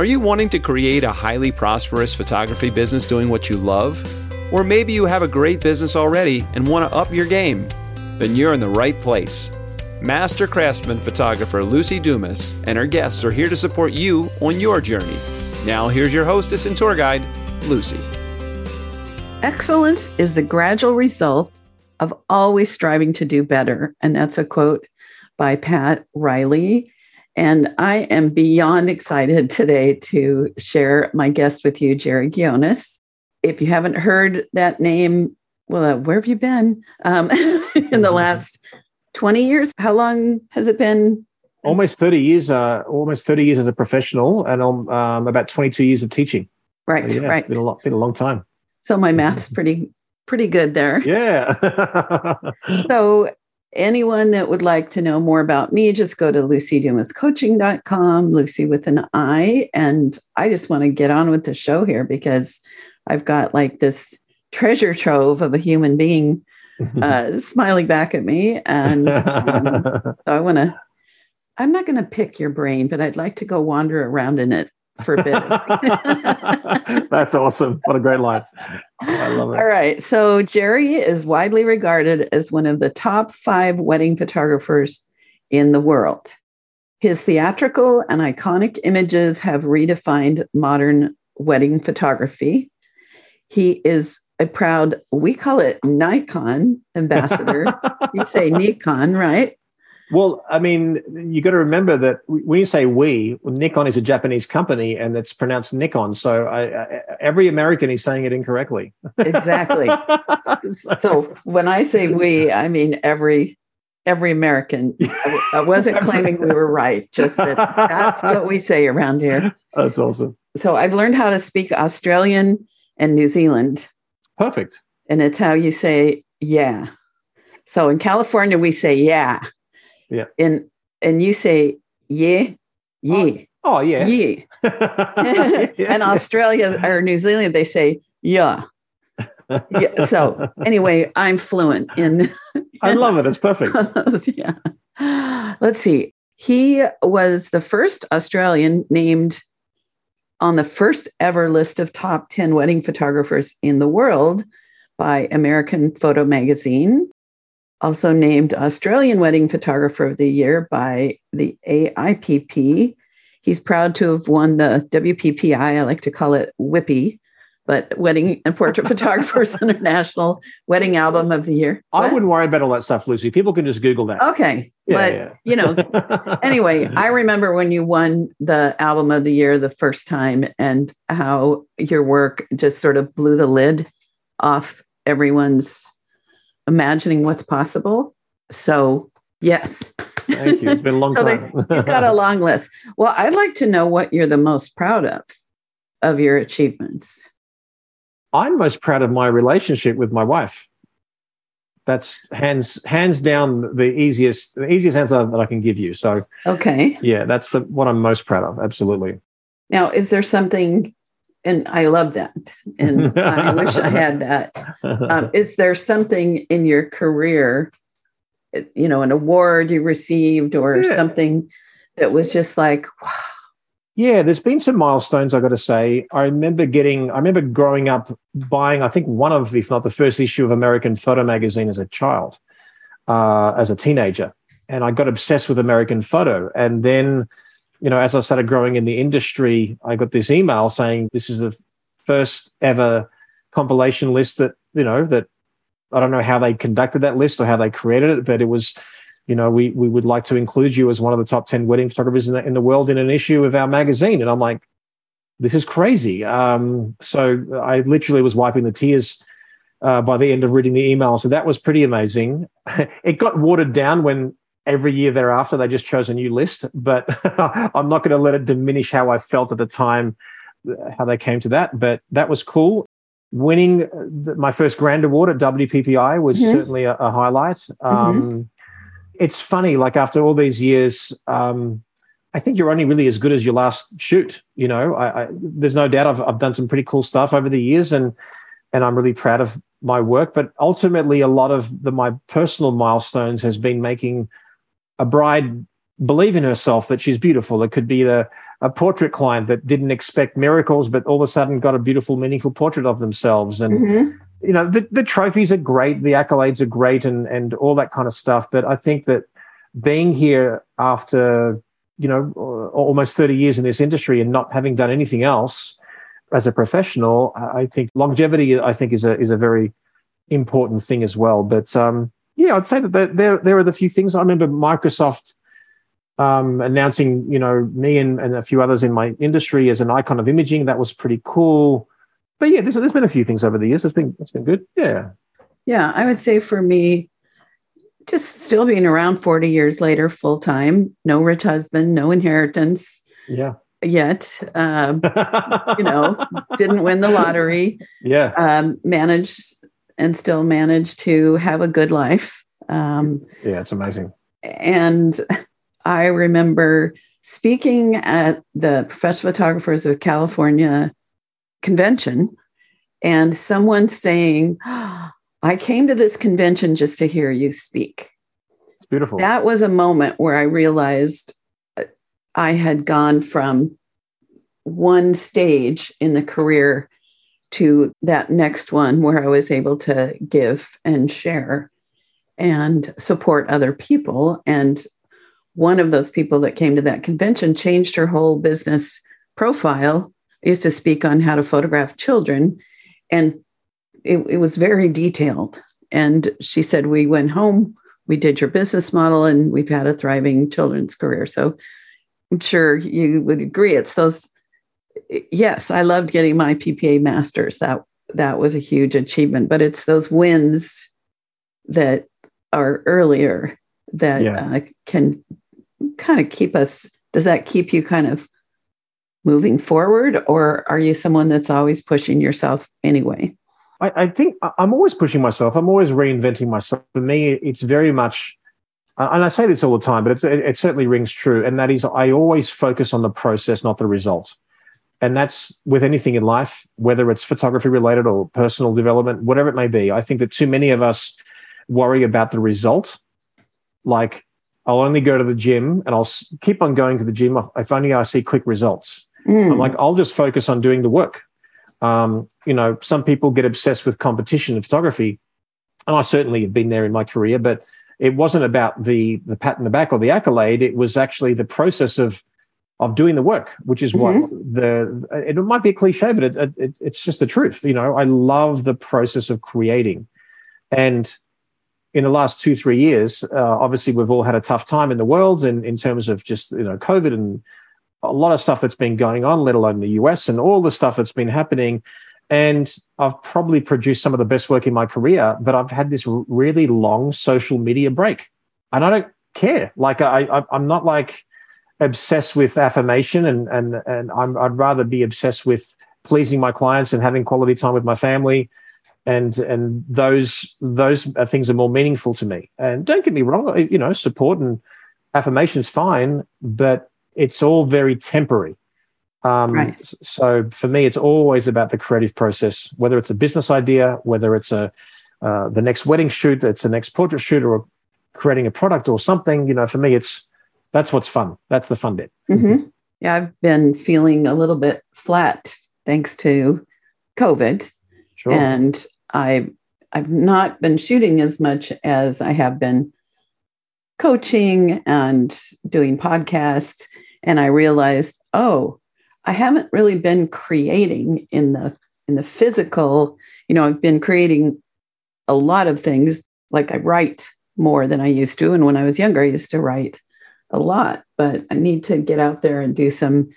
Are you wanting to create a highly prosperous photography business doing what you love? Or maybe you have a great business already and want to up your game? Then you're in the right place. Master craftsman photographer Luci Dumas and her guests are here to support you on your journey. Now, here's your hostess and tour guide, Luci. Excellence is the gradual result of always striving to do better. And that's a quote by Pat Riley. And I am beyond excited today to share my guest with you, Jerry Ghionis. If you haven't heard that name, well, uh, where have you been um, in the last 20 years? How long has it been? Almost 30 years, uh, almost 30 years as a professional and um, um about 22 years of teaching. Right, so, yeah, right. It's been a, lot, been a long time. So my math's pretty pretty good there. Yeah. so anyone that would like to know more about me, just go to lucidumascoaching.com, Luci with an I. And I just want to get on with the show here because I've got like this treasure trove of a human being uh, smiling back at me. And um, so I want to, I'm not going to pick your brain, but I'd like to go wander around in it for a bit. That's awesome. What a great line. Oh, I love it. All right. So Jerry is widely regarded as one of the top five wedding photographers in the world. His theatrical and iconic images have redefined modern wedding photography. He is a proud, we call it Nikon ambassador. you say Nikon, right? Well, I mean, you got to remember that when you say we, Nikon is a Japanese company and it's pronounced Nikon. So I, I, every American is saying it incorrectly. Exactly. so when I say we, I mean every every American. I, I wasn't claiming we were right, just that that's what we say around here. That's awesome. So I've learned how to speak Australian and New Zealand. Perfect. And it's how you say yeah. So in California, we say yeah. Yeah. And and you say yeah, oh, yeah. Oh, oh yeah. Yeah. and Australia or New Zealand, they say yeah. yeah. So anyway, I'm fluent in. I love it. It's perfect. yeah. Let's see. He was the first Australian named on the first ever list of top 10 wedding photographers in the world by American Photo Magazine also named Australian Wedding Photographer of the Year by the AIPP. He's proud to have won the WPPI, I like to call it WIPI, but Wedding and Portrait Photographers International Wedding Album of the Year. I wouldn't worry about all that stuff, Luci. People can just Google that. Okay. Yeah, but, yeah. you know, anyway, I remember when you won the Album of the Year the first time and how your work just sort of blew the lid off everyone's imagining what's possible. So, yes. Thank you. It's been a long so time. you've got a long list. Well, I'd like to know what you're the most proud of of your achievements. I'm most proud of my relationship with my wife. That's hands hands down the easiest the easiest answer that I can give you. So okay, yeah, that's the, what I'm most proud of. Absolutely. Now, is there something and I love that. And I wish I had that. Um, is there something in your career, you know, an award you received or yeah. something that was just like, wow? Yeah, there's been some milestones, I got to say. I remember getting, I remember growing up buying, I think, one of, if not the first issue of American Photo Magazine as a child, uh, as a teenager. And I got obsessed with American Photo. And then, you know, as I started growing in the industry, I got this email saying this is the first ever compilation list that, you know, that I don't know how they conducted that list or how they created it, but it was, you know, we we would like to include you as one of the top 10 wedding photographers in the, in the world in an issue of our magazine. And I'm like, this is crazy. Um, so I literally was wiping the tears uh, by the end of reading the email. So that was pretty amazing. it got watered down when every year thereafter they just chose a new list but i'm not going to let it diminish how i felt at the time how they came to that but that was cool winning my first grand award at wppi was mm-hmm. certainly a, a highlight mm-hmm. um, it's funny like after all these years um, i think you're only really as good as your last shoot you know I, I, there's no doubt I've, I've done some pretty cool stuff over the years and and i'm really proud of my work but ultimately a lot of the my personal milestones has been making a bride believe in herself that she's beautiful. It could be the a portrait client that didn't expect miracles, but all of a sudden got a beautiful, meaningful portrait of themselves. And mm-hmm. you know, the, the trophies are great, the accolades are great, and and all that kind of stuff. But I think that being here after you know almost 30 years in this industry and not having done anything else as a professional i think longevity i think is a is a very important thing as well but um yeah i'd say that there there are the few things i remember microsoft um, announcing, you know, me and, and a few others in my industry as an icon of imaging. That was pretty cool. But yeah, there's, there's been a few things over the years. It's been it's been good. Yeah. Yeah, I would say for me, just still being around 40 years later, full time, no rich husband, no inheritance. Yeah. Yet, um, you know, didn't win the lottery. Yeah. Um, managed and still manage to have a good life. Um, yeah, it's amazing. And I remember speaking at the Professional Photographers of California convention and someone saying, oh, I came to this convention just to hear you speak. It's beautiful. That was a moment where I realized uh, I had gone from one stage in the career to that next one where I was able to give and share and support other people. And one of those people that came to that convention changed her whole business profile. I used to speak on how to photograph children, and it, it was very detailed. And she said, We went home, we did your business model, and we've had a thriving children's career. So I'm sure you would agree. It's those, yes, I loved getting my PPA masters. That that was a huge achievement, but it's those wins that are earlier that yeah. uh, can kind of keep us. Does that keep you kind of moving forward, or are you someone that's always pushing yourself anyway? I, I think I'm always pushing myself. I'm always reinventing myself. For me, it's very much, and I say this all the time, but it, it certainly rings true. And that is, I always focus on the process, not the result. And that's with anything in life, whether it's photography related or personal development, whatever it may be. I think that too many of us worry about the result. Like, I'll only go to the gym and I'll keep on going to the gym if only I see quick results. Mm. I'm like, I'll just focus on doing the work. Um, you know, some people get obsessed with competition in photography, and I certainly have been there in my career, but it wasn't about the the pat in the back or the accolade. It was actually the process of of doing the work, which is mm-hmm. what the it might be a cliche, but it, it, it's just the truth. You know, I love the process of creating, and in the last two three years, uh, obviously we've all had a tough time in the world, and in terms of just you know COVID and a lot of stuff that's been going on, let alone the US and all the stuff that's been happening. And I've probably produced some of the best work in my career, but I've had this really long social media break. And I don't care. Like I, I I'm not like obsessed with affirmation and and and I'm, I'd rather be obsessed with pleasing my clients and having quality time with my family and and those those things are more meaningful to me and don't get me wrong you know support and affirmation is fine but it's all very temporary. Um, right. So for me, it's always about the creative process, whether it's a business idea, whether it's a uh, the next wedding shoot, it's the next portrait shoot, or creating a product or something. You know, for me, it's that's what's fun. That's the fun bit. Mm-hmm. Yeah, I've been feeling a little bit flat thanks to COVID, sure. and I I've not been shooting as much as I have been coaching and doing podcasts and i realized oh i haven't really been creating in the in the physical you know i've been creating a lot of things like i write more than i used to and when i was younger i used to write a lot but i need to get out there and do some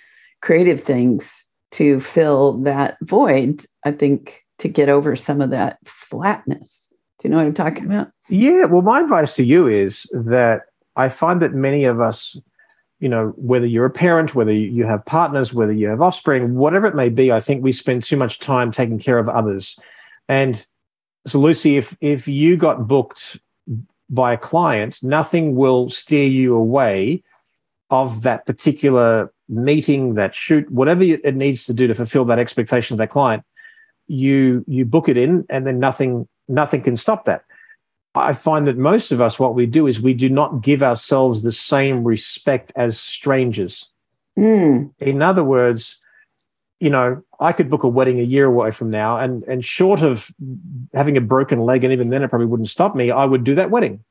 creative things to fill that void i think to get over some of that flatness do you know what I'm talking about? Yeah. Well, my advice to you is that I find that many of us, you know, whether you're a parent, whether you have partners, whether you have offspring, whatever it may be, I think we spend too much time taking care of others. And so, Luci, if if you got booked by a client, nothing will steer you away of that particular meeting, that shoot, whatever it needs to do to fulfill that expectation of that client. You you book it in, and then nothing nothing can stop that. I find that most of us, what we do is we do not give ourselves the same respect as strangers. Mm. In other words, you know, I could book a wedding a year away from now, and and short of having a broken leg, and even then it probably wouldn't stop me, I would do that wedding.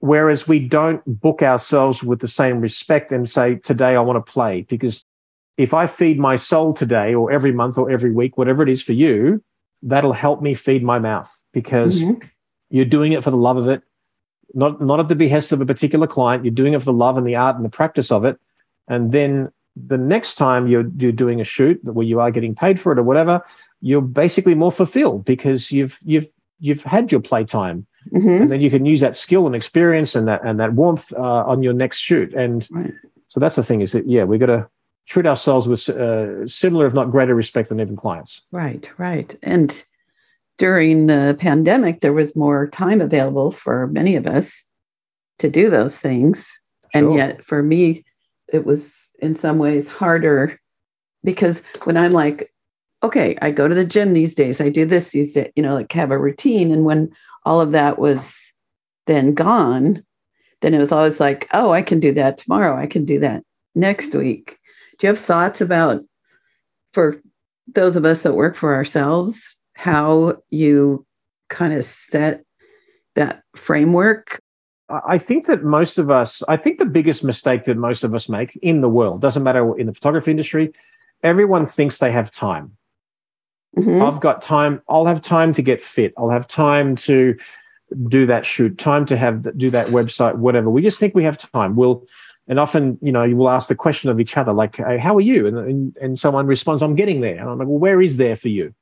Whereas we don't book ourselves with the same respect and say, today I want to play. Because if I feed my soul today or every month or every week, whatever it is for you, that'll help me feed my mouth because mm-hmm. you're doing it for the love of it, not, not at the behest of a particular client. You're doing it for the love and the art and the practice of it. And then the next time you're, you're doing a shoot where you are getting paid for it or whatever, you're basically more fulfilled because you've, you've, you've had your playtime mm-hmm. and then you can use that skill and experience and that and that warmth uh, on your next shoot. And right. so that's the thing is that yeah, we got to treat ourselves with uh, similar, if not greater, respect than even clients. Right, right, and during the pandemic, there was more time available for many of us to do those things, sure. and yet for me, it was in some ways harder because when I'm like, okay, I go to the gym these days, I do this these days, you know, like have a routine, and when all of that was then gone, then it was always like, oh, I can do that tomorrow. I can do that next week. Do you have thoughts about, for those of us that work for ourselves, how you kind of set that framework? I think that most of us, I think the biggest mistake that most of us make in the world, doesn't matter in the photography industry, everyone thinks they have time. Mm-hmm. I've got time. I'll have time to get fit. I'll have time to do that shoot, time to have do that website, whatever. We just think we have time. We'll, and often, you know, you will ask the question of each other, like, hey, "How are you?" And, and and someone responds, "I'm getting there." And I'm like, "Well, where is there for you?"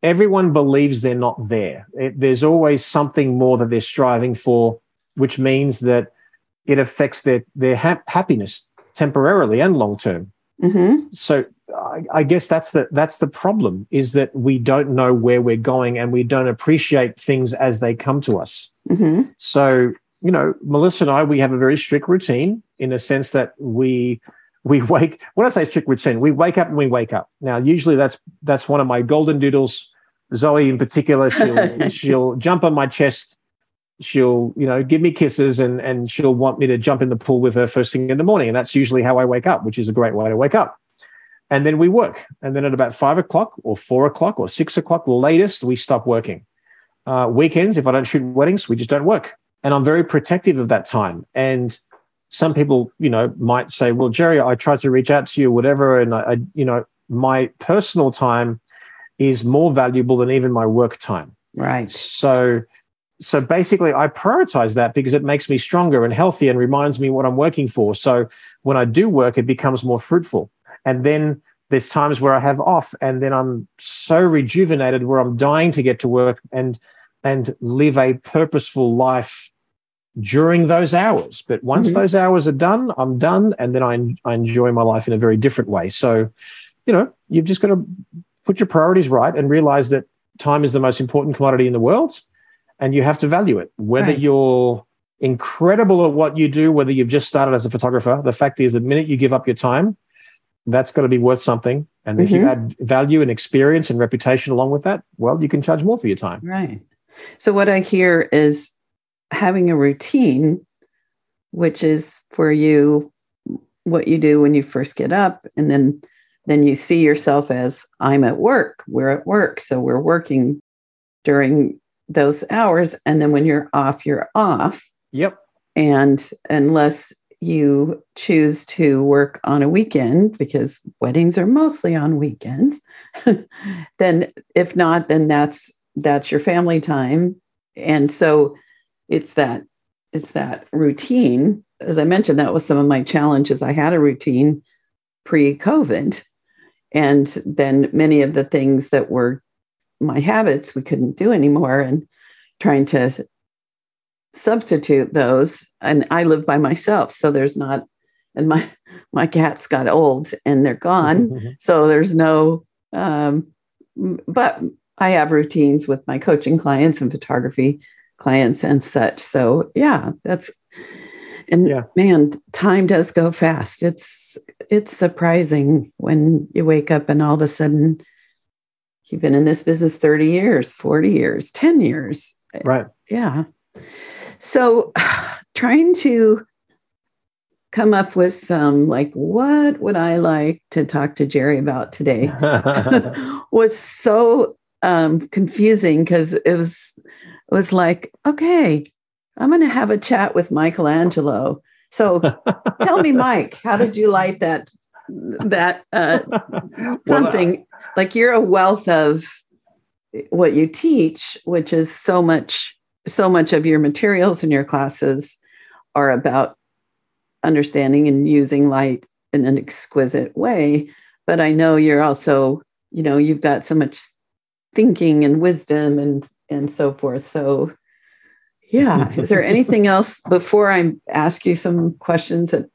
Everyone believes they're not there. It, there's always something more that they're striving for, which means that it affects their their ha- happiness temporarily and long term. Mm-hmm. So I, I guess that's the that's the problem is that we don't know where we're going and we don't appreciate things as they come to us. Mm-hmm. So you know, Melissa and I, we have a very strict routine in the sense that we we wake. When I say strict routine, we wake up and we wake up. Now, usually that's that's one of my golden doodles. Zoe, in particular, she'll she'll jump on my chest. She'll you know give me kisses and and she'll want me to jump in the pool with her first thing in the morning, and that's usually how I wake up, which is a great way to wake up and then we work. And then at about five o'clock or four o'clock or six o'clock, latest, we stop working. Uh, weekends, if I don't shoot weddings, we just don't work. And I'm very protective of that time. And some people, you know, might say, "Well, Jerry, I tried to reach out to you, whatever," and I, I you know, my personal time is more valuable than even my work time. Right. So, so basically, I prioritize that because it makes me stronger and healthy and reminds me what I'm working for. So when I do work, it becomes more fruitful. And then there's times where I have off and then I'm so rejuvenated where I'm dying to get to work and and live a purposeful life during those hours. But once mm-hmm. those hours are done, I'm done and then I, I enjoy my life in a very different way. So, you know, you've just got to put your priorities right and realize that time is the most important commodity in the world and you have to value it. Whether right. you're incredible at what you do, whether you've just started as a photographer, the fact is the minute you give up your time, that's got to be worth something. And if mm-hmm. you add value and experience and reputation along with that, well, you can charge more for your time. Right. So, what I hear is having a routine, which is for you what you do when you first get up, and then then you see yourself as I'm at work. We're at work, so we're working during those hours, and then when you're off, you're off. Yep. And unless you choose to work on a weekend because weddings are mostly on weekends then if not then that's that's your family time and so it's that it's that routine as i mentioned that was some of my challenges i had a routine pre-covid and then many of the things that were my habits we couldn't do anymore and trying to substitute those. And i live by myself so there's not and my my cats got old and they're gone. So there's no um but i have routines with my coaching clients and photography clients and such. So yeah that's and yeah. man time does go fast. It's it's surprising when you wake up and all of a sudden you've been in this business 30 years 40 years 10 years. Right. Yeah. So trying to come up with some like what would I like to talk to Jerry about today was so um, confusing because it was it was like okay I'm going to have a chat with Michelangelo. So tell me, Mike, how did you light that that uh, something well, like you're a wealth of what you teach, which is so much so much of your materials in your classes are about understanding and using light in an exquisite way. But I know you're also, you know, you've got so much thinking and wisdom and and so forth. So yeah. Is there anything else before I ask you some questions that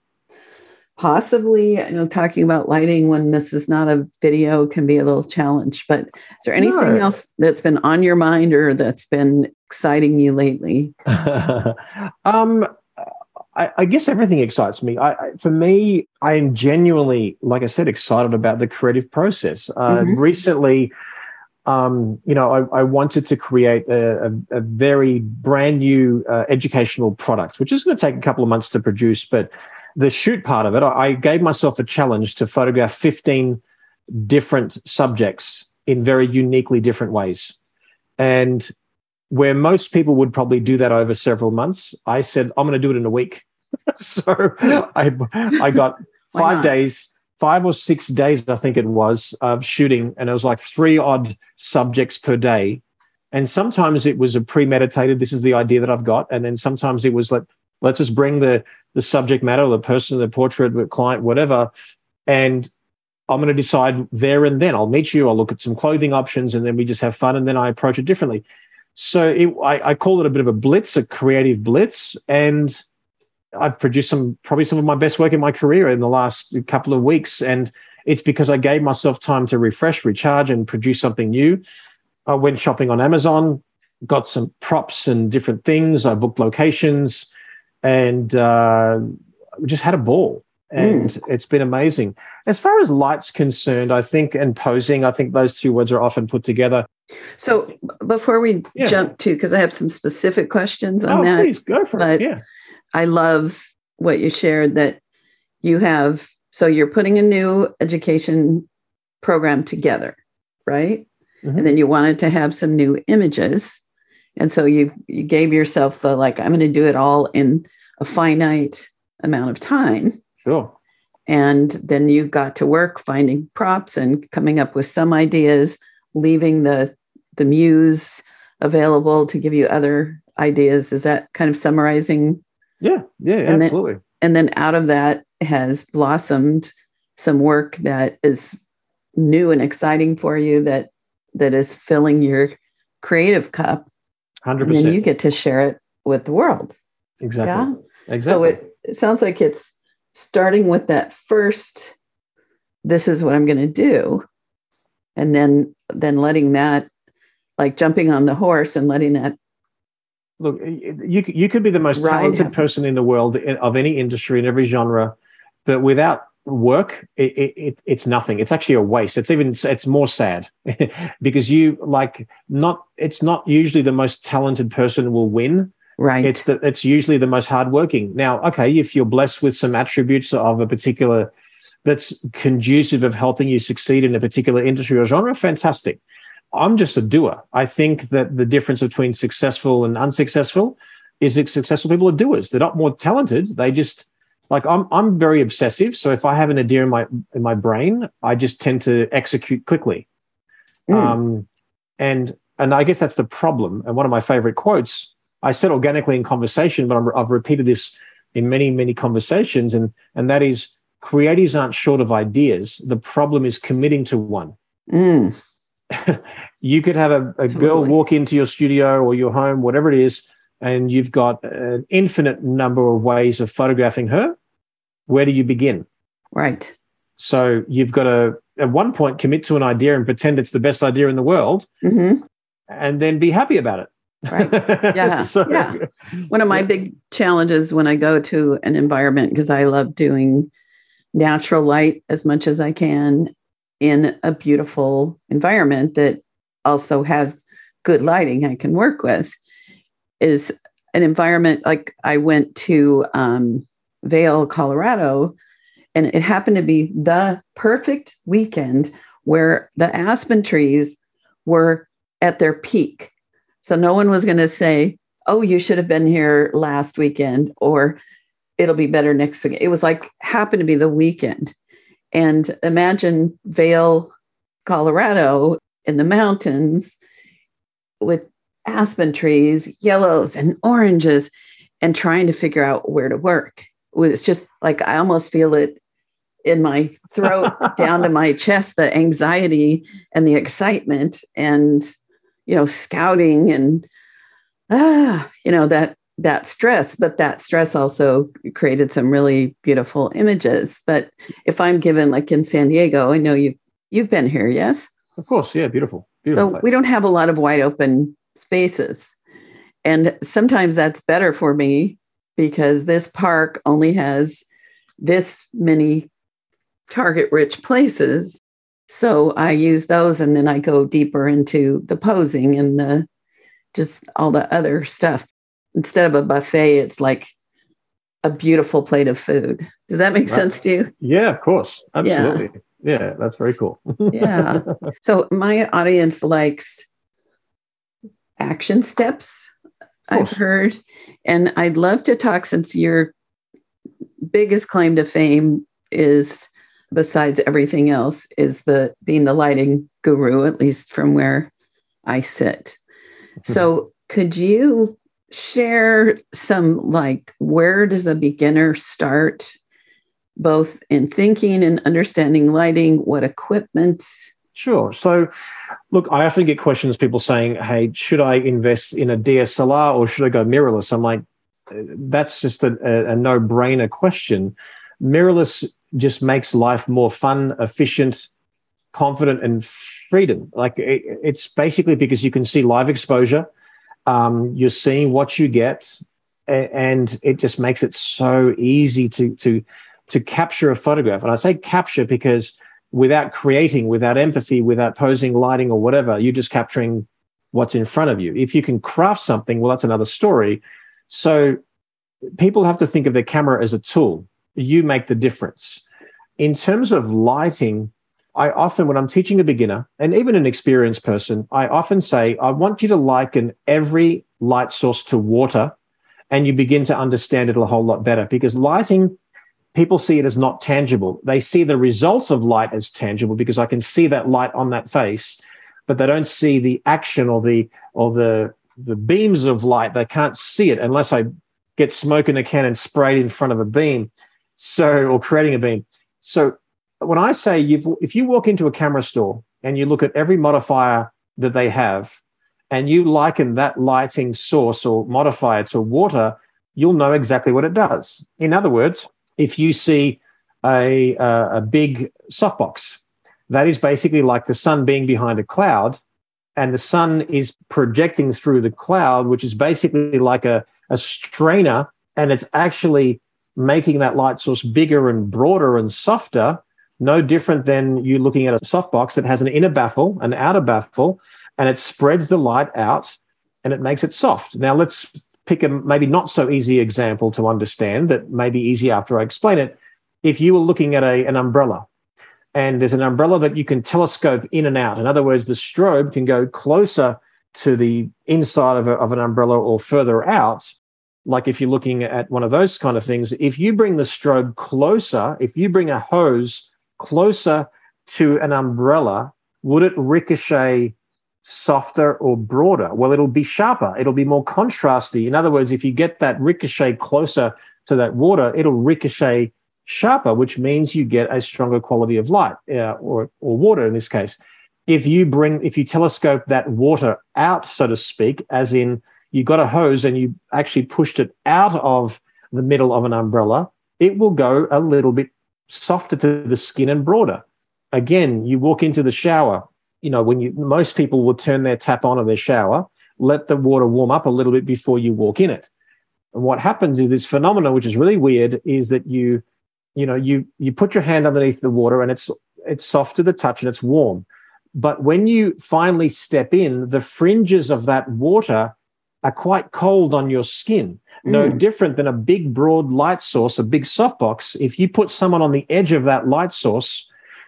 possibly, you know, talking about lighting when this is not a video can be a little challenge, but is there anything no. else that's been on your mind or that's been exciting you lately? um, I, I, guess everything excites me. I, I, for me, I am genuinely, like I said, excited about the creative process. Uh, mm-hmm. Recently, um, you know, I, I, wanted to create a, a, a very brand new uh, educational product, which is going to take a couple of months to produce. But the shoot part of it, I, gave myself a challenge to photograph 15 different subjects in very uniquely different ways. And where most people would probably do that over several months, I said, I'm going to do it in a week. so I, I got five days five or six days, I think it was, of shooting, and it was like three odd subjects per day. And sometimes it was a premeditated, this is the idea that I've got. And then sometimes it was like, let's just bring the the subject matter, the person, the portrait, the client, whatever. And I'm going to decide there and then. I'll meet you, I'll look at some clothing options, and then we just have fun. And then I approach it differently. So it, I, I call it a bit of a blitz, a creative blitz. And I've produced some probably some of my best work in my career in the last couple of weeks, and it's because I gave myself time to refresh, recharge, and produce something new. I went shopping on Amazon, got some props and different things. I booked locations, and uh, just had a ball. And mm. it's been amazing. As far as light's concerned, I think, and posing, I think those two words are often put together. So before we yeah. jump to, because I have some specific questions on oh, that. Please go for it. Yeah I love what you shared that you have. So you're putting a new education program together, right? Mm-hmm. And then you wanted to have some new images. And so you you gave yourself the like, I'm going to do it all in a finite amount of time. Sure. And then you got to work finding props and coming up with some ideas, leaving the the muse available to give you other ideas. Is that kind of summarizing yeah, yeah, and absolutely. Then, and then out of that has blossomed some work that is new and exciting for you that that is filling your creative cup. Hundred percent. And you get to share it with the world. Exactly. Yeah. Exactly. So it, it sounds like it's starting with that first. This is what I'm going to do, and then then letting that, like jumping on the horse and letting that look, you you could be the most right. talented person in the world of any industry in every genre, but without work, it, it, it's nothing. It's actually a waste. It's even it's more sad because you like not. It's not usually the most talented person will win. Right. It's that it's usually the most hardworking. Now, okay, if you're blessed with some attributes of a particular that's conducive of helping you succeed in a particular industry or genre, fantastic. I'm just a doer. I think that the difference between successful and unsuccessful is that successful people are doers. They're not more talented. They just like I'm I'm very obsessive. So if I have an idea in my in my brain, I just tend to execute quickly. Mm. Um, and and I guess that's the problem. And one of my favorite quotes, I said organically in conversation, but i have repeated this in many many conversations, and and that is creatives aren't short of ideas. The problem is committing to one. Mm. you could have a, a girl walk into your studio or your home, whatever it is, and you've got an infinite number of ways of photographing her. Where do you begin? Right. So you've got to, at one point, commit to an idea and pretend it's the best idea in the world, mm-hmm. and then be happy about it. Right. Yeah. so, yeah. One of my big challenges when I go to an environment, because I love doing natural light as much as I can in a beautiful environment that also has good lighting I can work with is an environment like I went to um, Vail, Colorado, and it happened to be the perfect weekend where the aspen trees were at their peak. So no one was going to say, "Oh, you should have been here last weekend," or "It'll be better next week." It was like happened to be the weekend. And imagine Vail, Colorado, in the mountains with aspen trees, yellows and oranges, and trying to figure out where to work. It's just like I almost feel it in my throat down to my chest the anxiety and the excitement and you know scouting and ah you know that that stress. But that stress also created some really beautiful images. But if i'm given like in san diego i know you've you've been here yes? Of course. Yeah beautiful, beautiful so place. we don't have a lot of wide open spaces. And sometimes that's better for me because this park only has this many target rich places. So I use those and then I go deeper into the posing and the just all the other stuff. Instead of a buffet, it's like a beautiful plate of food. Does that make right. sense to you? Yeah, of course. Absolutely. Yeah, yeah that's very cool. yeah. So my audience likes action steps, I've heard. And I'd love to talk since your biggest claim to fame is besides everything else is the being the lighting guru at least from where i sit mm-hmm. so could you share some like where does a beginner start both in thinking and understanding lighting what equipment Sure. So, look, I often get questions people saying, Hey, should I invest in a DSLR or should I go mirrorless? I'm like, that's just a, a no brainer question. Mirrorless just makes life more fun, efficient, confident, and freedom. Like it, it's basically because you can see live exposure, um, you're seeing what you get, and it just makes it so easy to to to capture a photograph. And I say capture because without creating, without empathy, without posing, lighting, or whatever, you're just capturing what's in front of you. If you can craft something, well, that's another story. So people have to think of their camera as a tool. You make the difference. In terms of lighting, I often, when I'm teaching a beginner and even an experienced person, I often say, I want you to liken every light source to water and you begin to understand it a whole lot better because lighting, people see it as not tangible. They see the results of light as tangible because I can see that light on that face, but they don't see the action or the, or the, the beams of light. They can't see it unless I get smoke in a can and sprayed in front of a beam. So, or creating a beam. So when I say you if you walk into a camera store and you look at every modifier that they have, and you liken that lighting source or modifier to water, you'll know exactly what it does. In other words, if you see a, a, a big softbox, that is basically like the sun being behind a cloud, and the sun is projecting through the cloud, which is basically like a, a strainer, and it's actually making that light source bigger and broader and softer, no different than you looking at a softbox that has an inner baffle, an outer baffle, and it spreads the light out and it makes it soft. Now let's pick a maybe not so easy example to understand that may be easy after I explain it. If you were looking at a, an umbrella and there's an umbrella that you can telescope in and out, in other words, the strobe can go closer to the inside of, a, of an umbrella or further out, like if you're looking at one of those kind of things, if you bring the strobe closer, if you bring a hose closer to an umbrella, would it ricochet softer or broader? Well, it'll be sharper. It'll be more contrasty. In other words, if you get that ricochet closer to that water, it'll ricochet sharper, which means you get a stronger quality of light uh, or, or water in this case. If you bring, if you telescope that water out, so to speak, as in you got a hose and you actually pushed it out of the middle of an umbrella, it will go a little bit softer to the skin and broader. Again, you walk into the shower, you know, when you most people will turn their tap on in their shower, let the water warm up a little bit before you walk in it. And what happens is this phenomenon, which is really weird, is that you, you know, you you put your hand underneath the water and it's it's soft to the touch and it's warm. But when you finally step in, the fringes of that water are quite cold on your skin. No Mm. different than a big, broad light source, a big softbox. If you put someone on the edge of that light source,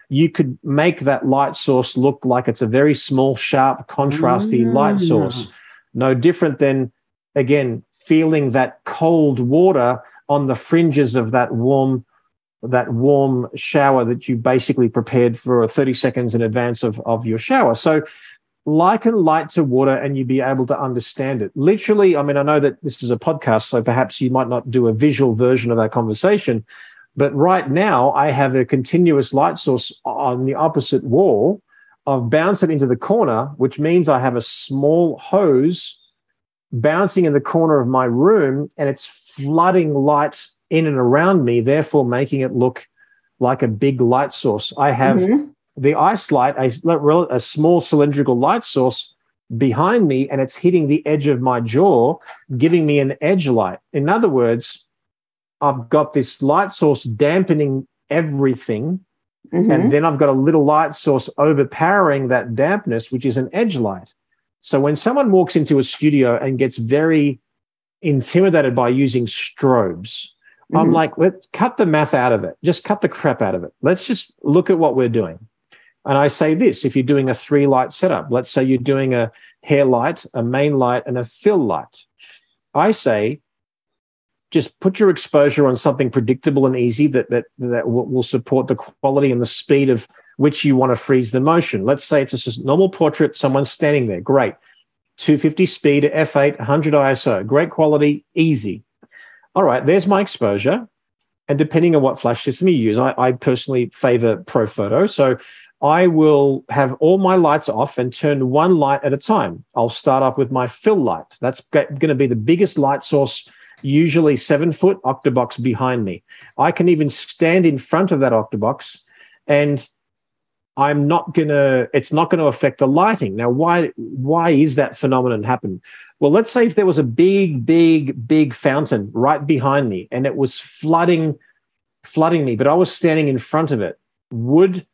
you could make that light source look like it's a very small, sharp, contrasty light Mm. source. No different than, again, feeling that cold water on the fringes of that warm that warm shower that you basically prepared for 30 seconds in advance of, of your shower. So liken light to water and you'd be able to understand it. Literally, I mean, I know that this is a podcast, so perhaps you might not do a visual version of our conversation, but right now I have a continuous light source on the opposite wall. I've bounced it into the corner, which means I have a small hose bouncing in the corner of my room and it's flooding light in and around me, therefore making it look like a big light source. I have Mhm. the ice light, a, a small cylindrical light source behind me, and it's hitting the edge of my jaw, giving me an edge light. In other words, I've got this light source dampening everything, Mhm. and then I've got a little light source overpowering that dampness, which is an edge light. So when someone walks into a studio and gets very intimidated by using strobes, I'm Mhm. like, let's cut the math out of it. Just cut the crap out of it. Let's just look at what we're doing. And I say this if you're doing a three light setup, let's say you're doing a hair light, a main light, and a fill light. I say, just put your exposure on something predictable and easy that that that will support the quality and the speed of which you want to freeze the motion. Let's say it's a normal portrait, someone's standing there, great. 250 speed, f8, 100 ISO, great quality, easy. All right, there's my exposure. And depending on what flash system you use, I, I personally favor Profoto. So I will have all my lights off and turn one light at a time. I'll start off with my fill light. That's going to be the biggest light source, usually seven foot octobox behind me. I can even stand in front of that octobox and I'm not gonna, it's not to affect the lighting. Now, why, why is that phenomenon happen? Well, let's say if there was a big, big, big fountain right behind me and it was flooding, flooding me, but I was standing in front of it, would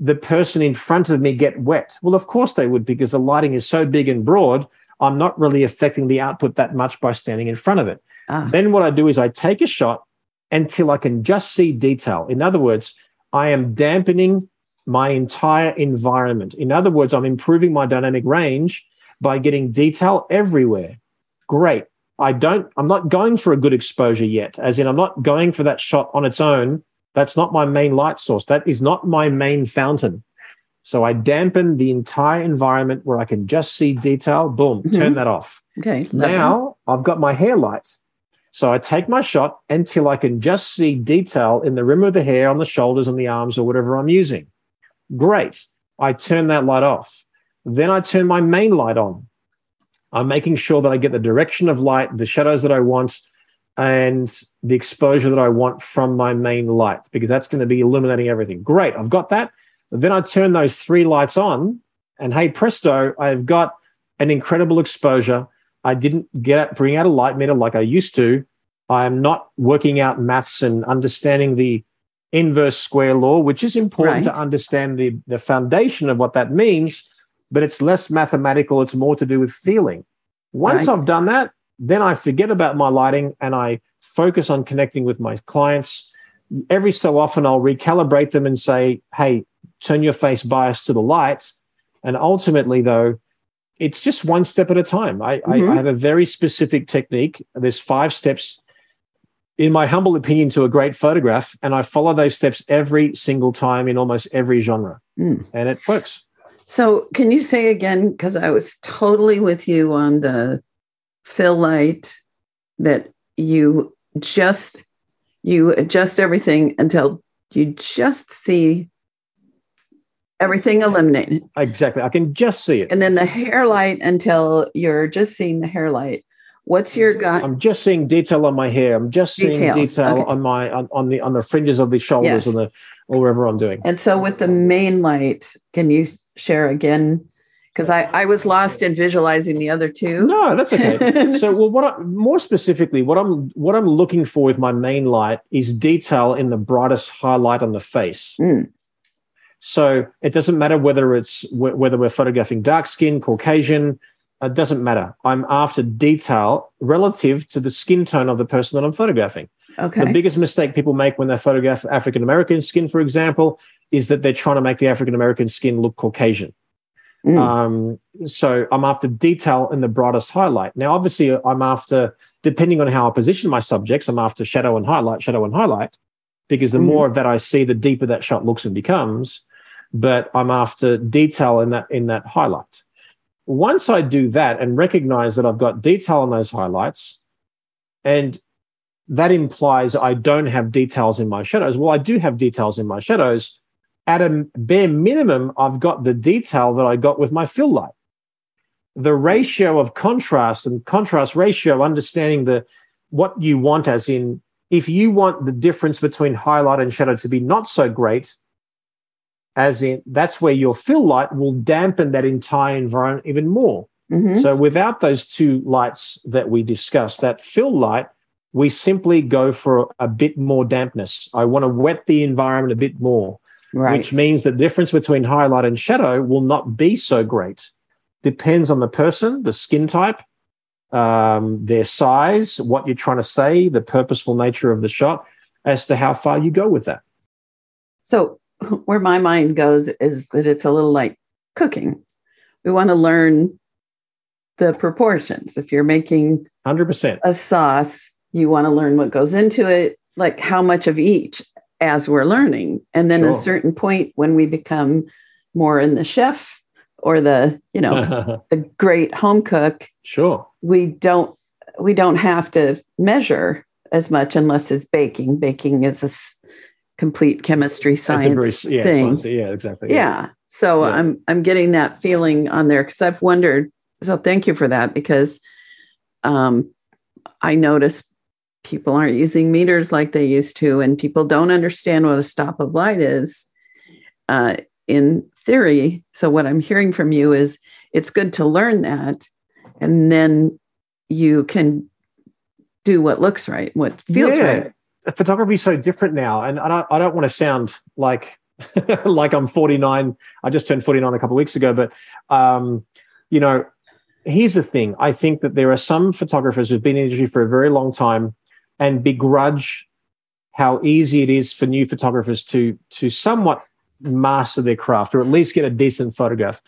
the person in front of me get wet? Well, of course they would, because the lighting is so big and broad. I'm not really affecting the output that much by standing in front of it. Ah. Then what I do is I take a shot until I can just see detail. In other words, I am dampening my entire environment. In other words, I'm improving my dynamic range by getting detail everywhere. Great. I don't, I'm not going for a good exposure yet, as in, I'm not going for that shot on its own. That's not my main light source. That is not my main fountain. So I dampen the entire environment where I can just see detail. Boom, turn Mhm. that off. Okay. Now I've got my hair light. So I take my shot until I can just see detail in the rim of the hair, on the shoulders, on the arms, or whatever I'm using. Great. I turn that light off. Then I turn my main light on. I'm making sure that I get the direction of light, the shadows that I want, and the exposure that I want from my main light, because that's going to be illuminating everything. Great. I've got that. Then I turn those three lights on, and hey, presto, I've got an incredible exposure. I didn't get out, bring out a light meter like I used to. I'm not working out maths and understanding the inverse square law, which is important Right. to understand the, the foundation of what that means, but it's less mathematical. It's more to do with feeling. Once Right. I've done that, then I forget about my lighting and I focus on connecting with my clients. Every so often, I'll recalibrate them and say, hey, turn your face bias to the light. And ultimately, though, it's just one step at a time. I, I, Mhm. I have a very specific technique. There's five steps, in my humble opinion, to a great photograph. And I follow those steps every single time in almost every genre. Mm. And it works. So, can you say again? Because I was totally with you on the fill light that you just you adjust everything until you just see everything eliminated, Exactly. I can just see it. and then the hair light until you're just seeing the hair light. What's your gut? I'm just seeing detail on my hair. I'm just seeing detail okay. on my on, on the on the fringes of the shoulders Yes. and the or wherever I'm doing. And so, with the main light, can you share again? Because I, I was lost in visualizing the other two. No, that's okay. so, well, what I, more specifically, what I'm what I'm looking for with my main light is detail in the brightest highlight on the face. Mm. So it doesn't matter whether it's wh- whether we're photographing dark skin, Caucasian, It doesn't matter. I'm after detail relative to the skin tone of the person that I'm photographing. Okay. The biggest mistake people make when they photograph African American skin, for example, is that they're trying to make the African American skin look Caucasian. Mm. Um, so I'm after detail in the brightest highlight. Now, obviously, I'm after, depending on how I position my subjects, I'm after shadow and highlight, shadow and highlight, because the Mm. more of that I see, the deeper that shot looks and becomes. But I'm after detail in that in that highlight. Once I do that and recognize that I've got detail in those highlights, and that implies I don't have details in my shadows. Well, I do have details in my shadows. At a bare minimum, I've got the detail that I got with my fill light. The ratio of contrast and contrast ratio, understanding the what you want, as in if you want the difference between highlight and shadow to be not so great, as in that's where your fill light will dampen that entire environment even more. Mhm. So without those two lights that we discussed, that fill light, we simply go for a bit more dampness. I want to wet the environment a bit more, Right. which means the difference between highlight and shadow will not be so great. Depends on the person, the skin type, um, their size, what you're trying to say, the purposeful nature of the shot, as to how far you go with that. So, where my mind goes is that it's a little like cooking. We want to learn the proportions. If you're making 100%. a sauce, you want to learn what goes into it, like how much of each as we're learning. And then Sure. a certain point, when we become more in the chef or the, you know, the great home cook, sure. we don't we don't have to measure as much unless it's baking. Baking is a complete chemistry science very- yeah, thing. science, yeah, exactly. Yeah. So Yeah. I'm I'm getting that feeling on there because I've wondered. So thank you for that because um, I notice people aren't using meters like they used to, and people don't understand what a stop of light is uh, in theory. So what I'm hearing from you is it's good to learn that, and then you can do what looks right, what feels right. Photography is so different now, and I don't, I don't want to sound like like I'm 49. I just turned 49 a couple of weeks ago, but um, you know, here's the thing. I think that there are some photographers who've been in the industry for a very long time and begrudge how easy it is for new photographers to to somewhat master their craft or at least get a decent photograph.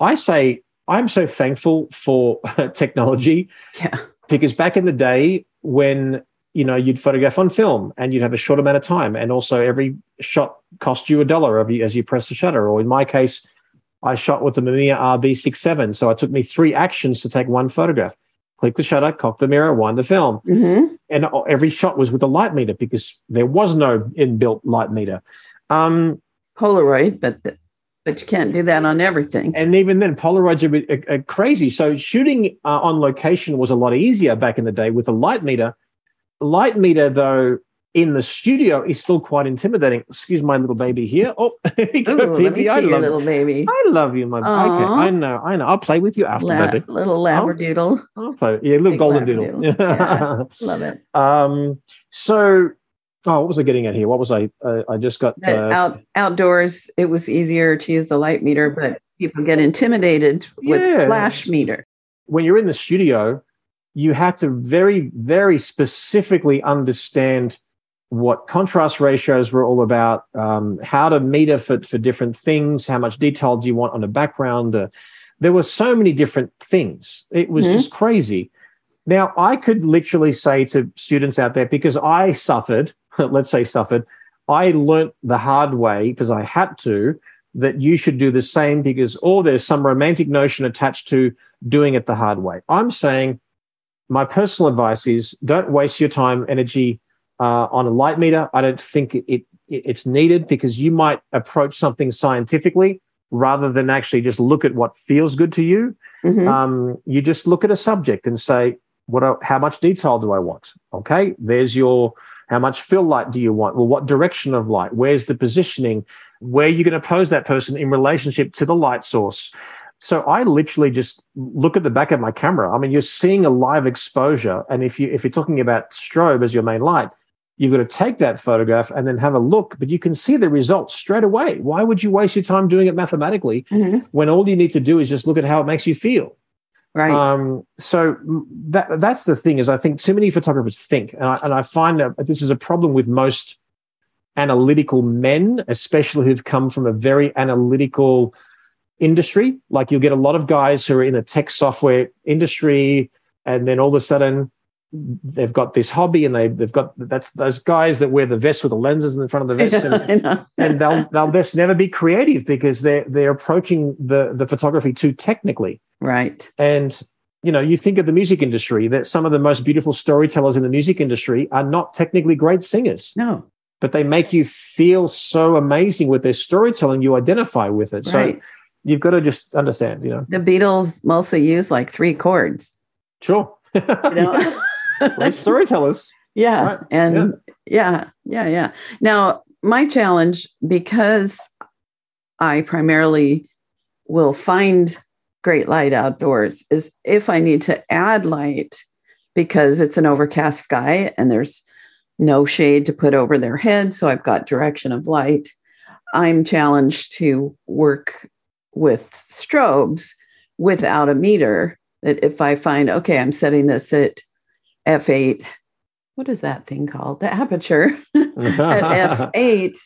I say I'm so thankful for technology Yeah. because back in the day when you know you'd photograph on film and you'd have a short amount of time. And also every shot cost you a dollar as you- as you press the shutter. Or in my case i shot with the mamiya rb67 so it took me three actions to take one photograph. Click the shutter cock the mirror wind the film. Hmm and every shot was with a light meter because there was no inbuilt light meter. Um, Polaroid, but but you can't do that on everything. and even then polaroids are, are- are crazy. So shooting uh, on location was a lot easier back in the day with a light meter light meter though in the studio is still quite intimidating excuse my little baby here oh Ooh, got let me see I, love, little baby. I love you my okay i know i know i'll play with you after La- baby little labradoodle. I'll play yeah little Big golden labradoodle. doodle Yeah. Love it. um so oh what was i getting at here what was i uh, i just got uh, out outdoors, it was easier to use the light meter, but people get intimidated with Yeah. flash meter. when you're in the studio, you have to very, very specifically understand what contrast ratios were all about, um, how to meter for, for different things, how much detail do you want on the background. Uh, there were so many different things. It was Mhm. just crazy. Now, I could literally say to students out there, because I suffered, let's say suffered, I learnt the hard way because I had to, that you should do the same because, or there's some romantic notion attached to doing it the hard way. I'm saying my personal advice is don't waste your time, energy uh, on a light meter. I don't think it, it it's needed because you might approach something scientifically rather than actually just look at what feels good to you. Mhm. Um, you just look at a subject and say, what? Are, how much detail do I want? Okay, there's your. How much fill light do you want? Well, what direction of light? Where's the positioning? Where are you going to pose that person in relationship to the light source? So I literally just look at the back of my camera. I mean, you're seeing a live exposure, and if you if you're talking about strobe as your main light, you've got to take that photograph and then have a look. But you can see the results straight away. Why would you waste your time doing it mathematically Mhm. when all you need to do is just look at how it makes you feel? Right. Um, so that that's the thing is I think too many photographers think, and I, and I find that this is a problem with most analytical men, especially who've come from a very analytical industry. Like you'll get a lot of guys who are in the tech software industry, and then all of a sudden they've got this hobby and they they've got that's those guys that wear the vest with the lenses in the front of the vest and, and they'll they'll just never be creative because they're they're approaching the the photography too technically. Right. And you know you think of the music industry that some of the most beautiful storytellers in the music industry are not technically great singers. No. But they make you feel so amazing with their storytelling you identify with it. Right. so you've got to just understand you know the beatles mostly use like three chords sure you know? like storytellers. Yeah. Right. And yeah. yeah, yeah, yeah. Now, my challenge, because I primarily will find great light outdoors, is if I need to add light because it's an overcast sky and there's no shade to put over their head. So I've got direction of light. I'm challenged to work with strobes without a meter. That if I find, okay, I'm setting this at f8 what is that thing called? The aperture at f8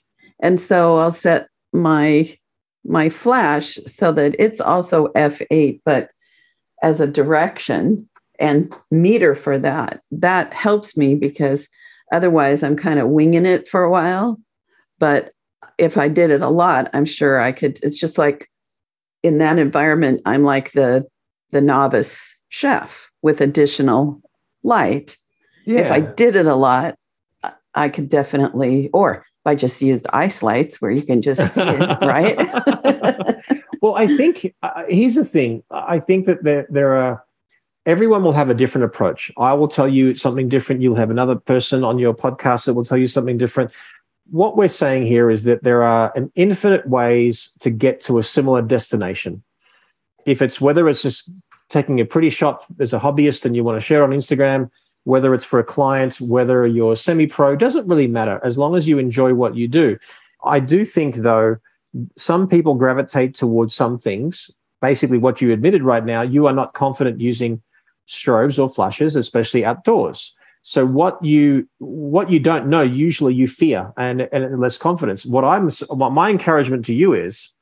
and so i'll set my my flash so that it's also f8 but as a direction and meter for that. That helps me because otherwise i'm kind of winging it for a while. But if i did it a lot i'm sure i could it's just like in that environment i'm like the the novice chef with additional light. Yeah. If I did it a lot, I could definitely, or if I just used ice lights where you can just see it, right? well, I think uh, here's the thing. I think that there there are everyone will have a different approach. I will tell you something different. You'll have another person on your podcast that will tell you something different. What we're saying here is that there are an infinite ways to get to a similar destination. If it's whether it's just taking a pretty shot as a hobbyist and you want to share on Instagram, whether it's for a client, whether you're semi pro, doesn't really matter as long as you enjoy what you do. I do think, though, some people gravitate towards some things. Basically, what you admitted right now, you are not confident using strobes or flashes, especially outdoors. So what you what you don't know, usually you fear and, and less confidence. What I'm what my encouragement to you is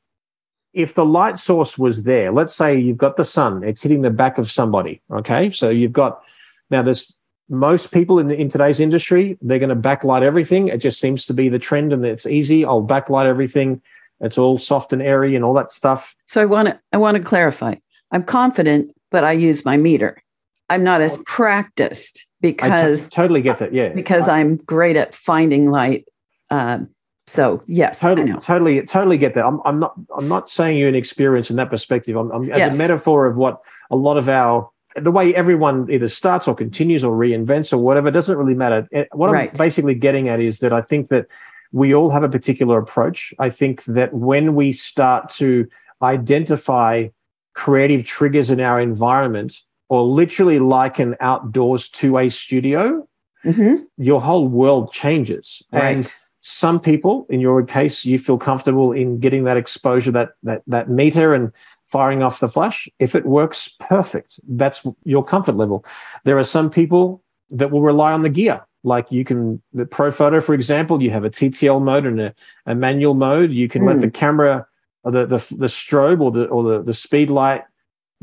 if the light source was there, let's say you've got the sun, it's hitting the back of somebody. Okay. So you've got now there's most people in, in today's industry, they're going to backlight everything. It just seems to be the trend and it's easy. I'll backlight everything. It's all soft and airy and all that stuff. So I want to I want to clarify. I'm confident, but I use my meter. I'm not as practiced because I t- totally get that. Yeah. Because I, am great at finding light um, so yes, totally, totally, totally get that. I'm, I'm not, I'm not saying you're an experience in that perspective. I'm, I'm as yes. a metaphor of what a lot of our, the way everyone either starts or continues or reinvents or whatever doesn't really matter. Eh, what right. I'm basically getting at is that I think that we all have a particular approach. I think that when we start to identify creative triggers in our environment or literally liken outdoors to a studio, mm-hmm. your whole world changes. Right. And some people, in your case, you feel comfortable in getting that exposure, that that that meter, and firing off the flash. If it works, perfect. That's your comfort level. There are some people that will rely on the gear. Like you can, the Profoto, for example, you have a TTL mode and a, a manual mode. You can mm. let the hmm. camera, or the, the the strobe, or the or the the speed light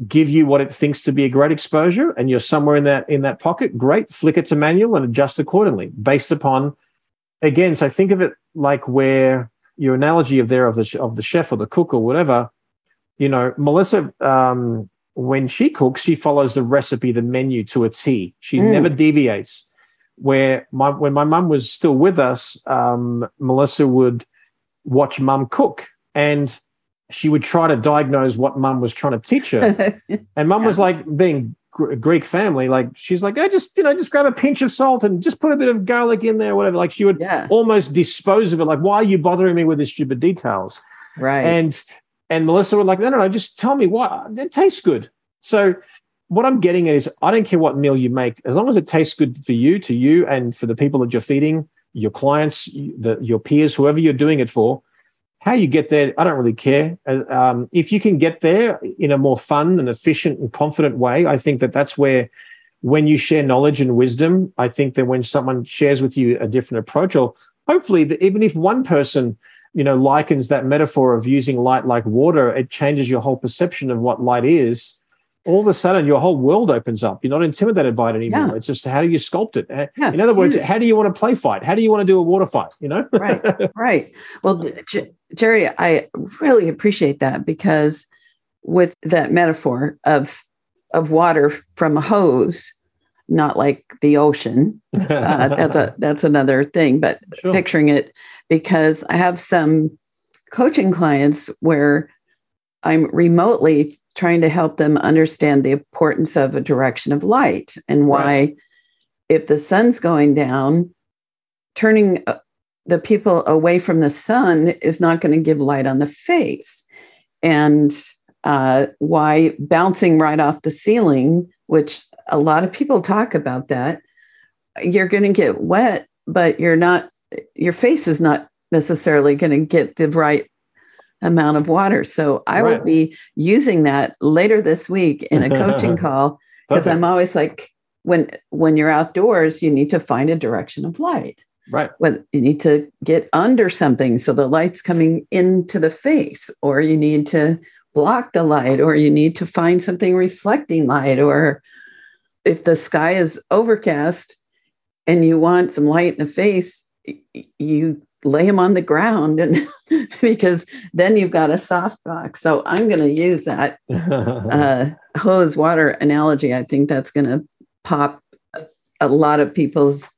give you what it thinks to be a great exposure and you're somewhere in that in that pocket great flick it to manual and adjust accordingly based upon again, so think of it like where your analogy of there of the of the chef or the cook or whatever. You know, Melissa, um, when she cooks, she follows the recipe, the menu to a T. She mm. never deviates. Where my when my mum was still with us, um, Melissa would watch mum cook and she would try to diagnose what mum was trying to teach her. and mum yeah. was like being a Greek family, like she's like, I just, you know, just grab a pinch of salt and just put a bit of garlic in there, whatever. Like she would yeah. almost dispose of it. Like, why are you bothering me with these stupid details? Right. And and Melissa would like, no, no, no, just tell me what it tastes good. So what I'm getting at is I don't care what meal you make, as long as it tastes good for you, to you, and for the people that you're feeding, your clients, the, your peers, whoever you're doing it for, How you get there, I don't really care. Um, if you can get there in a more fun and efficient and confident way, I think that that's where, when you share knowledge and wisdom, I think that when someone shares with you a different approach, or hopefully, that even if one person, you know, likens that metaphor of using light like water, it changes your whole perception of what light is. All of a sudden, your whole world opens up. You're not intimidated by it anymore. Yeah. It's just how do you sculpt it? Yeah, in other words, huge. how do you want to play fight? How do you want to do a water fight? You know? right right well jerry i really appreciate that because with that metaphor of of water from a hose not like the ocean uh, that's a that's another thing but Sure. picturing it because i have some coaching clients where i'm remotely trying to help them understand the importance of a direction of light and why if the sun's going down turning uh, the people away from the sun is not going to give light on the face. And uh, why bouncing right off the ceiling which a lot of people talk about that you're going to get wet but you're not your face is not necessarily going to get the right amount of water. So i will be using that later this week in a coaching call because i'm always like when when you're outdoors you need to find a direction of light. Right. When you need to get under something so the light's coming into the face or you need to block the light or you need to find something reflecting light or if the sky is overcast and you want some light in the face you lay them on the ground and because then you've got a soft box so i'm going to use that uh, hose water analogy, I think that's going to pop a, lot of people's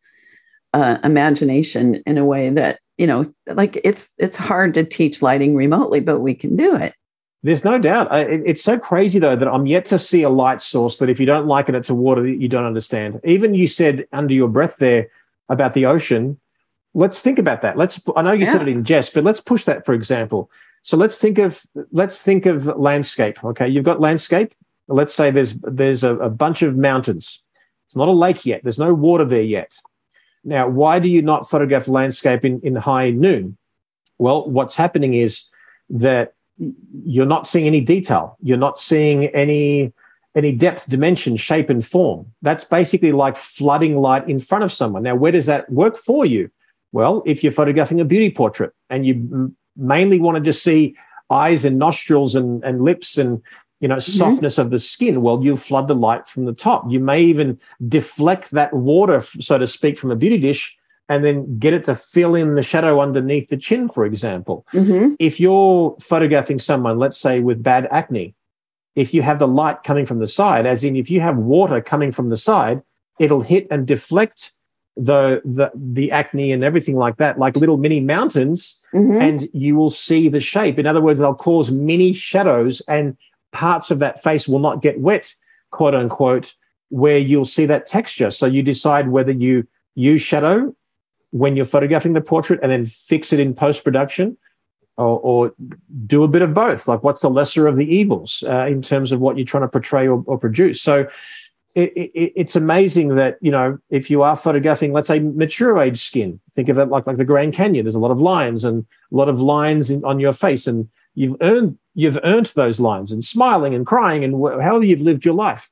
uh, imagination in a way that you know, like it's it's hard to teach lighting remotely, but we can do it. There's no doubt. It's so crazy though that I'm yet to see a light source that if you don't liken it, to water that you don't understand. Even you said under your breath there about the ocean. Let's think about that. Let's. I know you said it in jest, but let's push that for example. So let's think of let's think of landscape. Okay, you've got landscape. Let's say there's there's a, a bunch of mountains. It's not a lake yet. There's no water there yet. Now, why do you not photograph landscape in, in high noon? Well, what's happening is that you're not seeing any detail. You're not seeing any any depth, dimension, shape, and form. That's basically like flooding light in front of someone. Now, where does that work for you? Well, if you're photographing a beauty portrait and you m- mainly want to just see eyes and nostrils and, and lips and you know softness of the skin, well, you flood the light from the top. You may even deflect that water, so to speak, from a beauty dish and then get it to fill in the shadow underneath the chin, for example Mhm. if you're photographing someone, let's say with bad acne, if you have the light coming from the side, as in if you have water coming from the side, it'll hit and deflect the the the acne and everything like that, like little mini mountains, Mhm. and you will see the shape. In other words, they'll cause mini shadows, and parts of that face will not get wet, quote unquote, where you'll see that texture. So you decide whether you use shadow when you're photographing the portrait and then fix it in post production, or, or do a bit of both. Like, what's the lesser of the evils uh, in terms of what you're trying to portray or, or produce? So, it, it, it's amazing that you know if you are photographing, let's say, mature age skin, think of it like like the Grand Canyon. There's a lot of lines and a lot of lines in, on your face, and you've earned you've earned those lines and smiling and crying and wh- however you've lived your life.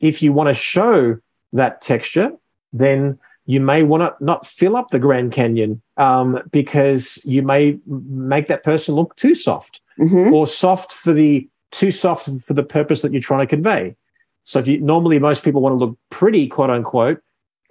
If you want to show that texture, then you may want to not fill up the Grand Canyon um, because you may make that person look too soft Mhm. or soft for the too soft for the purpose that you're trying to convey. So if you normally most people want to look pretty, quote unquote,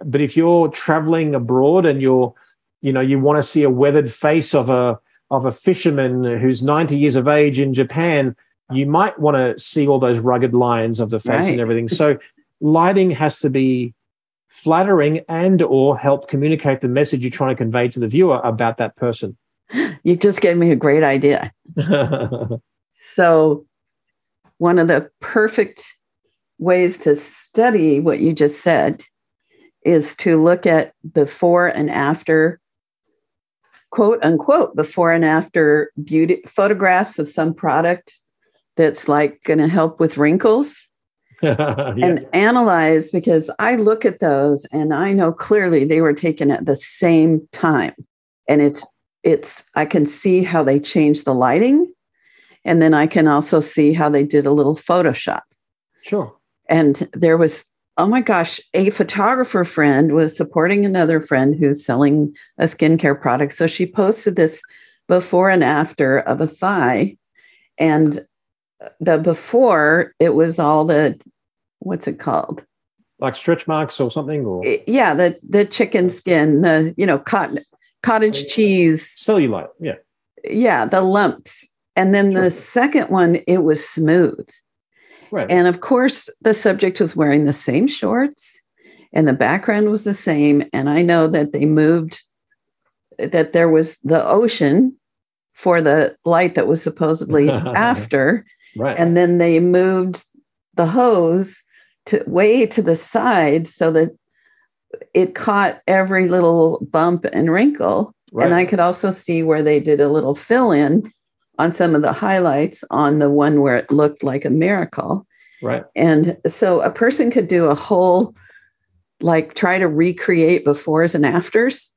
but if you're traveling abroad and you're, you know, you want to see a weathered face of a of a fisherman who's 90 years of age in Japan, you might want to see all those rugged lines of the face Right. and everything. So lighting has to be flattering and or help communicate the message you're trying to convey to the viewer about that person. You just gave me a great idea. So, one of the perfect ways to study what you just said is to look at before and after, quote unquote, before and after beauty photographs of some product that's like going to help with wrinkles Yeah. and analyze because I look at those and I know clearly they were taken at the same time. And it's it's I can see how they changed the lighting, and then I can also see how they did a little Photoshop. Sure. And there was oh my gosh, a photographer friend was supporting another friend who's selling a skincare product. So she posted this before and after of a thigh. And the before, it was all the, what's it called? Like stretch marks or something? Or yeah, the the chicken skin, the you know, cotton cottage oh, cheese. Cellulite, yeah. Yeah, the lumps. And then sure. the second one, it was smooth. Right. And of course, the subject was wearing the same shorts and the background was the same. And I know that they moved, that there was the ocean for the light that was supposedly after. Right. And then they moved the hose to way to the side so that it caught every little bump and wrinkle. Right. And I could also see where they did a little fill in on some of the highlights on the one where it looked like a miracle. Right. And so a person could do a whole, like, try to recreate befores and afters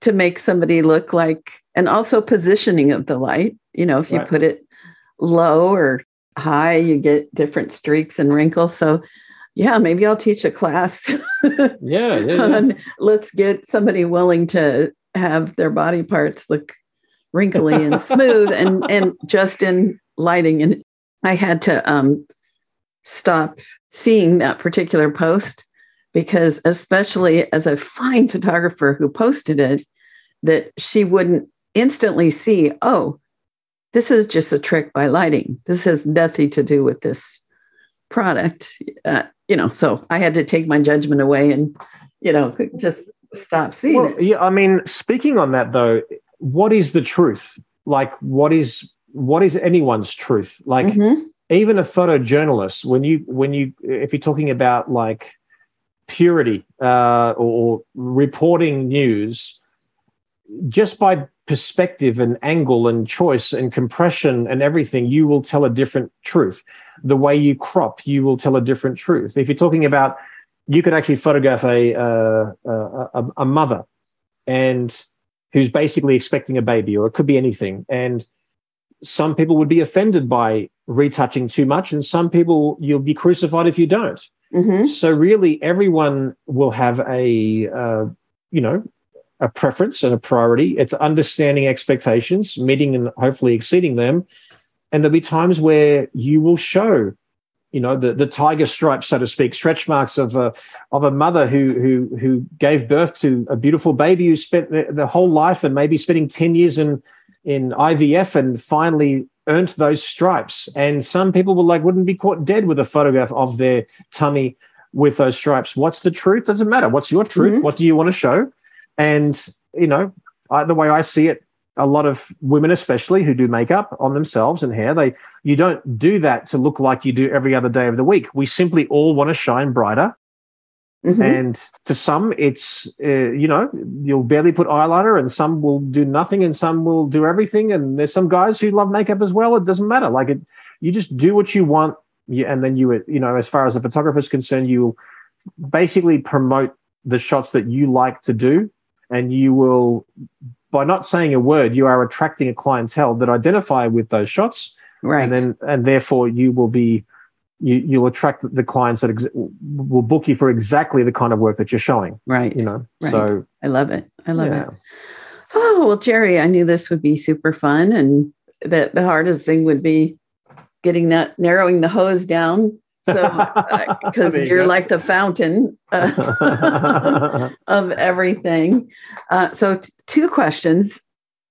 to make somebody look like, and also positioning of the light. You know, if you right. put it low or high, you get different streaks and wrinkles. So, yeah, maybe I'll teach a class. yeah, yeah, yeah. let's get somebody willing to have their body parts look wrinkly and smooth and and just in lighting. And i had to um stop seeing that particular post because especially as a fine photographer who posted it that she wouldn't instantly see oh this is just a trick by lighting. This has nothing to do with this product uh, you know so i had to take my judgment away and you know just stop seeing well, it. yeah i mean speaking on that though what is the truth? Like, what is what is anyone's truth? Like, mm-hmm. even a photojournalist, when you when you if you're talking about like purity uh, or reporting news, just by perspective and angle and choice and compression and everything, you will tell a different truth. The way you crop, you will tell a different truth. If you're talking about, you could actually photograph a uh, a, a mother and who's basically expecting a baby, or it could be anything. And some people would be offended by retouching too much, and some people you'll be crucified if you don't. Mm-hmm. So really, everyone will have a uh, you know a preference and a priority. It's understanding expectations, meeting and hopefully exceeding them. And there'll be times where you will show you know the the tiger stripes, so to speak, stretch marks of a of a mother who who who gave birth to a beautiful baby who spent the, the whole life and maybe spending ten years in in IVF and finally earned those stripes. And some people will like wouldn't be caught dead with a photograph of their tummy with those stripes. What's the truth? Doesn't matter. What's your truth? Mm-hmm. What do you want to show? And you know, I, the way I see it, a lot of women especially who do makeup on themselves and hair they you don't do that to look like you do every other day of the week. We simply all want to shine brighter. Mm-hmm. and to some it's uh, you know you'll barely put eyeliner and some will do nothing and some will do everything. And there's some guys who love makeup as well. It doesn't matter. Like it you just do what you want. And then you you know as far as the photographer is concerned you basically promote the shots that you like to do and you will by not saying a word, you are attracting a clientele that identify with those shots, right? And then and therefore you will be you you'll attract the clients that ex- will book you for exactly the kind of work that you're showing, right? You know, right. so I love it. I love yeah. it. Oh well, Jerry, I knew this would be super fun, and that the hardest thing would be getting that narrowing the hose down so, because uh, you're go. like the fountain uh, of everything. Uh, so, t- two questions.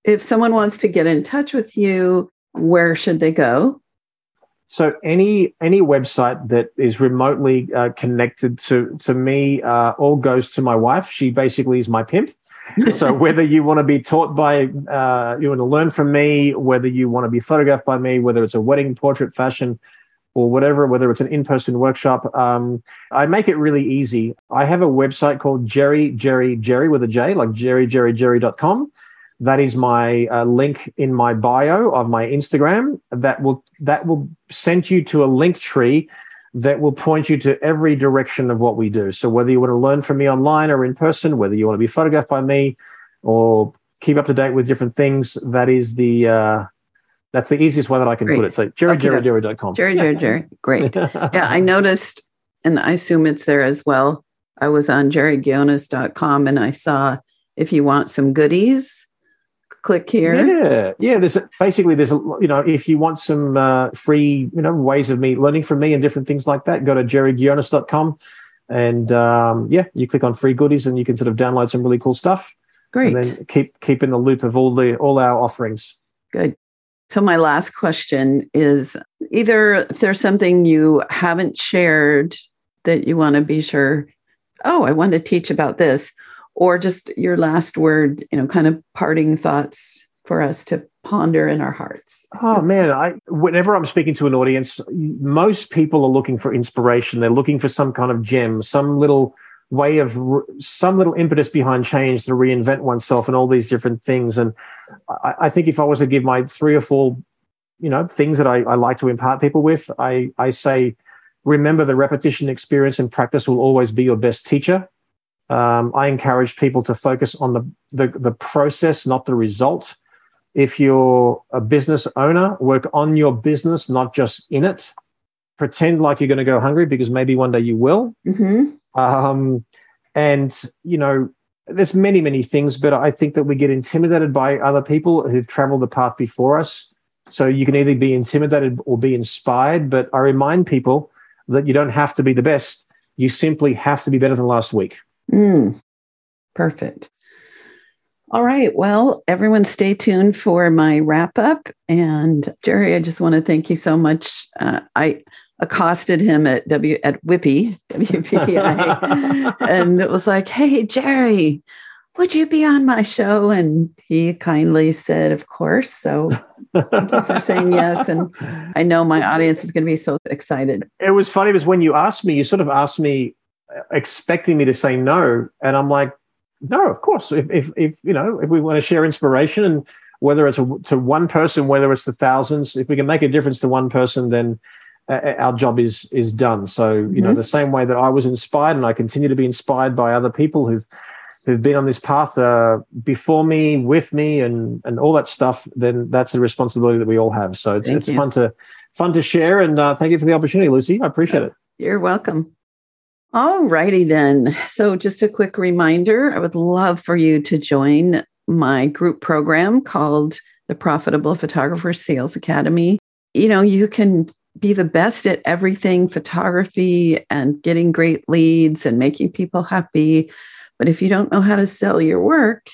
If someone wants to get in touch with you, where should they go? So any any website that is remotely uh, connected to to me uh, all goes to my wife. She basically is my pimp. so whether you want to be taught by uh, you want to learn from me, whether you want to be photographed by me, whether it's a wedding portrait, fashion, or whatever, whether it's an in-person workshop. Um, I make it really easy. I have a website called Jerry Jerry Jerry with a J, like jerryjerryjerry.com. That is my uh, link in my bio of my Instagram. That will that will send you to a link tree that will point you to every direction of what we do. So whether you want to learn from me online or in person, whether you want to be photographed by me, or keep up to date with different things. That is the uh, that's the easiest way that I can Great. put it. So jerryjerryjerry.com. Jerry, Jerry, Jerry. Great. Yeah, I noticed, and I assume it's there as well. I was on jerryghionis.com and I saw if you want some goodies, click here. Yeah, yeah. There's a, basically there's a you know if you want some uh, free you know ways of me learning from me and different things like that, go to jerryghionis.com and um, yeah, you click on free goodies and you can sort of download some really cool stuff. Great. And then keep keep in the loop of all the all our offerings. Good. So my last question is either if there's something you haven't shared that you want to be sure, oh, I want to teach about this, or just your last word, you know, kind of parting thoughts for us to ponder in our hearts. Oh man, I whenever I'm speaking to an audience, most people are looking for inspiration. They're looking for some kind of gem, some little way of some little impetus behind change to reinvent oneself and all these different things. And I, I think if I was to give my three or four, you know, things that I, I like to impart people with, I I say, remember the repetition, experience, and practice will always be your best teacher. Um, I encourage people to focus on the, the the process, not the result if you're a business owner, work on your business, not just in it. Pretend like you're going to go hungry because maybe one day you will. Mm-hmm. Um, and, you know, there's many, many things, but I think that we get intimidated by other people who've traveled the path before us. So you can either be intimidated or be inspired. But I remind people that you don't have to be the best. You simply have to be better than last week. Mm, perfect. All right. Well, everyone stay tuned for my wrap up. And Jerry, I just want to thank you so much. Uh, I accosted him at W at Whippy, WPPI, and it was like, hey, Jerry, would you be on my show? And he kindly said, of course. So thank you for saying yes. And I know my audience is going to be so excited. It was funny because when you asked me, you sort of asked me expecting me to say no. And I'm like, no, of course. If, if, if you know, if we want to share inspiration and whether it's to one person, whether it's to thousands, if we can make a difference to one person, then uh, our job is is done. So you mm-hmm. know, the same way that I was inspired, and I continue to be inspired by other people who've who've been on this path uh, before me, with me, and and all that stuff. Then that's the responsibility that we all have. So it's, it's fun to fun to share, and uh, thank you for the opportunity, Luci. I appreciate it. You're welcome. All righty then. So, just a quick reminder I would love for you to join my group program called the Profitable Photographer Sales Academy. You know, you can be the best at everything photography and getting great leads and making people happy. But if you don't know how to sell your work,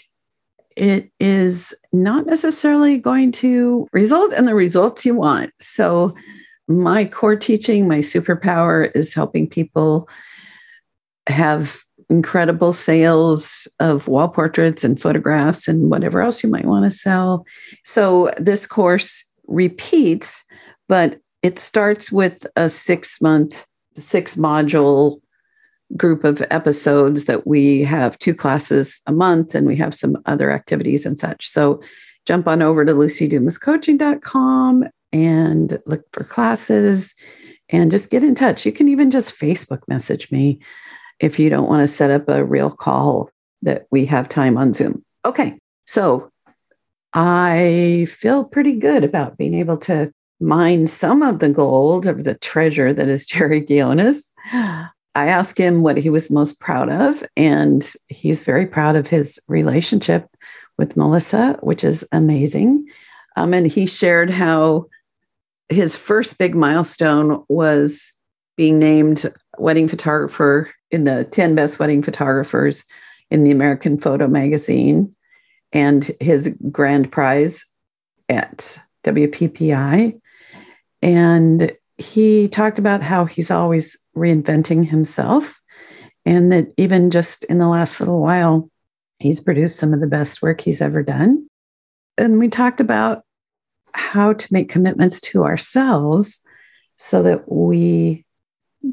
it is not necessarily going to result in the results you want. So, my core teaching, my superpower is helping people have incredible sales of wall portraits and photographs and whatever else you might want to sell. So this course repeats, but it starts with a six month, six module group of episodes that we have two classes a month and we have some other activities and such. So jump on over to lucidumascoaching.com and look for classes and just get in touch. You can even just Facebook message me if you don't want to set up a real call that we have time on Zoom. Okay. So I feel pretty good about being able to mine some of the gold of the treasure that is Jerry Ghionis. I asked him what he was most proud of, and he's very proud of his relationship with Melissa, which is amazing. Um, and he shared how his first big milestone was being named wedding photographer in the 10 best wedding photographers in the American Photo Magazine and his grand prize at WPPI. And he talked about how he's always reinventing himself and that even just in the last little while, he's produced some of the best work he's ever done. And we talked about how to make commitments to ourselves so that we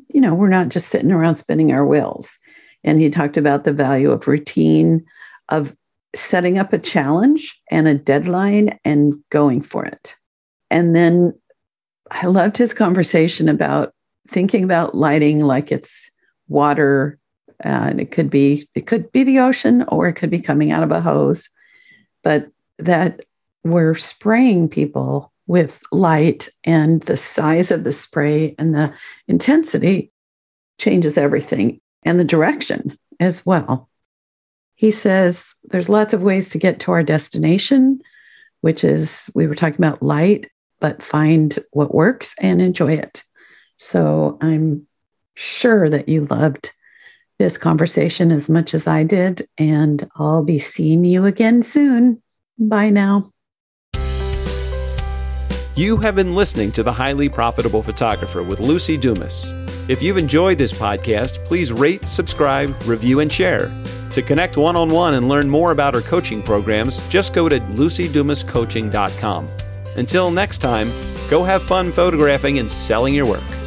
you know, we're not just sitting around spinning our wheels. And he talked about the value of routine, of setting up a challenge and a deadline and going for it. And then I loved his conversation about thinking about lighting like it's water. Uh, and it could be it could be the ocean or it could be coming out of a hose. but that we're spraying people with light and the size of the spray and the intensity changes everything and the direction as well. He says there's lots of ways to get to our destination, which is we were talking about light, but find what works and enjoy it. So I'm sure that you loved this conversation as much as I did, and I'll be seeing you again soon. Bye now. You have been listening to The Highly Profitable Photographer with Luci Dumas. If you've enjoyed this podcast, please rate, subscribe, review, and share. To connect one on one and learn more about our coaching programs, just go to lucidumascoaching.com. Until next time, go have fun photographing and selling your work.